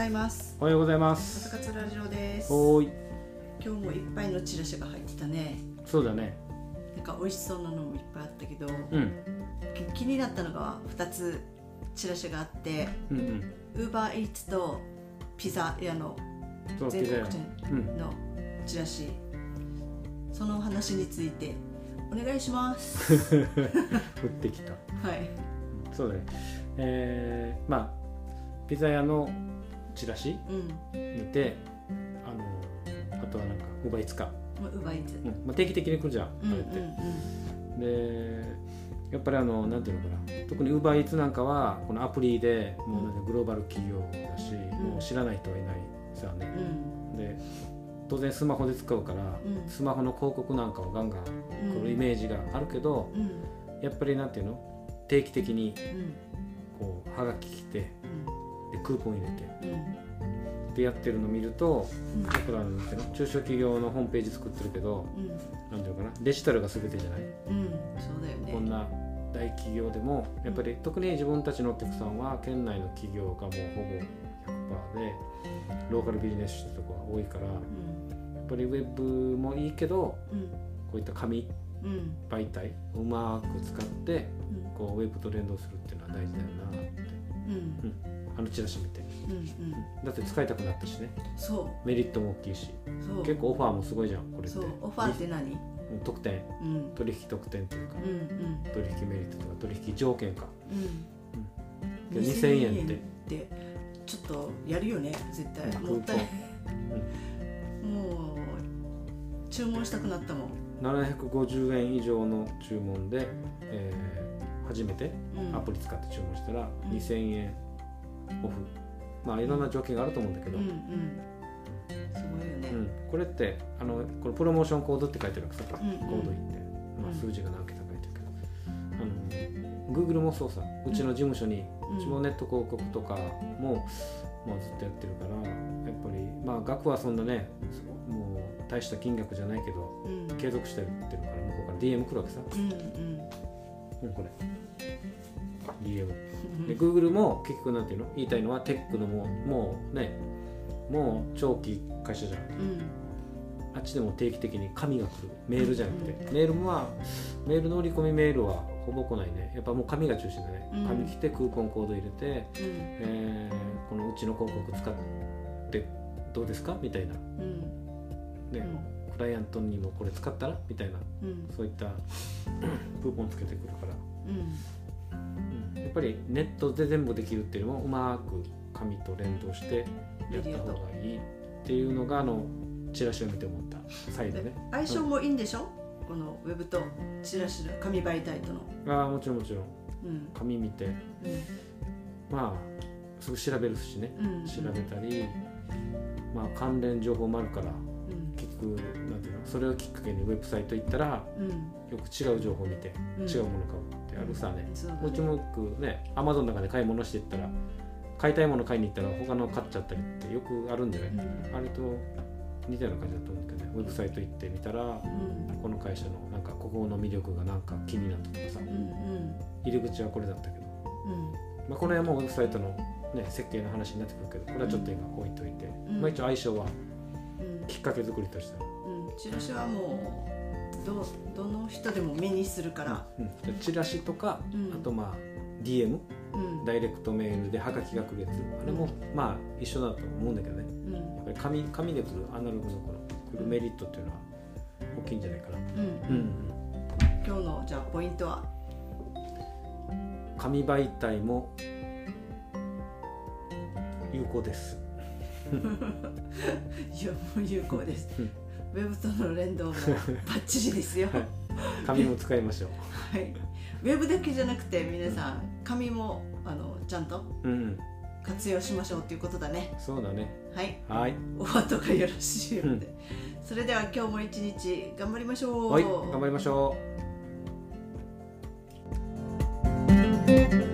ざいます。おはようございます。朝活ラジオです。おーい。今日もいっぱいのチラシが入ってたね。そうだね。なんか美味しそうなのもいっぱいあったけど、うん。き気になったのが2つチラシがあってうんうん。ウーバーイーツとピザ屋のそう全国店うんのチラシ。その話についてお願いします。降ってきた。はい。そうだね。えー、まあピザ屋のチラシうん。見てあのあとはなんかウーバーイーツか、ウーバーイーツ。うん。まあ、定期的に来るじゃん、うんあれって。でやっぱりあのなんていうのかな。特にウーバーイーツなんかはこのアプリでもうなんかグローバル企業だし、もう知らない人はいないさね、うん。で当然スマホで使うから、うん。スマホの広告なんかをガンガンうん。来るイメージがあるけど、うん。やっぱりなんていうの？定期的にうん。こうはがき来てでクーポン入れて。うん。でやってるの見るとうん。だからの中小企業のホームページ作ってるけどうん。なんていうのかな？デジタルが全てじゃない、うん。そうだよね。こんな大企業でもやっぱり特に自分たちのお客さんは県内の企業がもうほぼ100%でローカルビジネスしてるとこが多いからやうん。っぱりウェブもいいけどうん。こういった紙うん。媒体をうまく使ってうん。こうウェブと連動するっていうのは大事だよなうん。あのチラシ見て。うんうん。だって使いたくなったしね。そメリットも大きいし。うそう。結構オファーもすごいじゃんこれって。そう。オファーって何？うん特典。うん。取引特典っていうか。うんうん。取引メリットとか取引条件か。うん。で2000円って。でちょっとやるよね絶対。うんもったい もう注文したくなったもん。750円以上の注文で、えー初めてうん。アプリ使って注文したらうん。2000円オフ。まあいろんな条件があると思うんだけど、うんうん。すごいよね。うん。これってあのこれプロモーションコードって書いてあるわけさ、うんうん。コード言って、まあ、うん。数字が何桁書いてるけど、あの Google もそうさ。うちの事務所に、うちもネット広告とかも、まあ、ずっとやってるからやっぱりまあ額はそんなねもう大した金額じゃないけどうん。継続してるってるから向こうから DM 来るわけさ、うんうんうん、これ。で Google も結局なんていうの？言いたいのはテックのもうもうね。もう長期会社じゃん。うん。あっちでも定期的に紙が来る。メールじゃなくて、メールはメールの売り込みメールはほぼ来ないね。やっぱもう紙が中心だね、うん。紙来てクーポンコード入れて、うん。えーこのうちの広告使ってどうですか？みたいな、うん。ね。クライアントにもこれ使ったら？みたいなうん。そういった クーポンつけてくるから、うん。うん。やっぱりネットで全部できるっていうのもうまく紙と連動してやった方がいいっていうのがあのチラシを見て思った。再度ね。相性もいいんでしょ？このウェブとチラシの紙媒体との。ああもちろんもちろん。うん。紙見て。まあすぐ調べるしね。うん。調べたり、まあ関連情報もあるからうん結局なんていうのそれをきっかけにウェブサイト行ったらうん。よく違う情報を見て、うん。違うもの買うってあるさね、そうだね。うちもよくねアマゾンの中で買い物していったら買いたいもの買いに行ったら他の買っちゃったりってよくあるんじゃない、うん。あれと似たような感じだと思うんだけどねウェブサイト行ってみたらうん。この会社のなんかここの魅力がなんか気になったとかさ。うんうん。入り口はこれだったけど、うん。まあ、この辺もウェブサイトの、ね、設計の話になってくるけどこれはちょっと今置いといて、ん。まあ、一応相性はうんきっかけ作りとしては、うん。チラシはもうどどの人でも目にするから。うん、でチラシとか、うん。あとまあ DM うん。ダイレクトメールでハガキが来るやつあれもまあ一緒だと思うんだけどね。うん。やっぱり紙紙で来るアナログのこの来るメリットっていうのは大きいんじゃないかな、うんうん。今日のじゃあポイントは？紙媒体も有効ですいやもう有効ですウェブとの連動もバッチリですよはい紙も使いましょうはい、ウェブだけじゃなくて皆さん。紙もあのちゃん。と活用しましょうということだねそうだねはいはいお後がよろしいようで、それでは今日も一日頑張りましょうはい頑張りましょう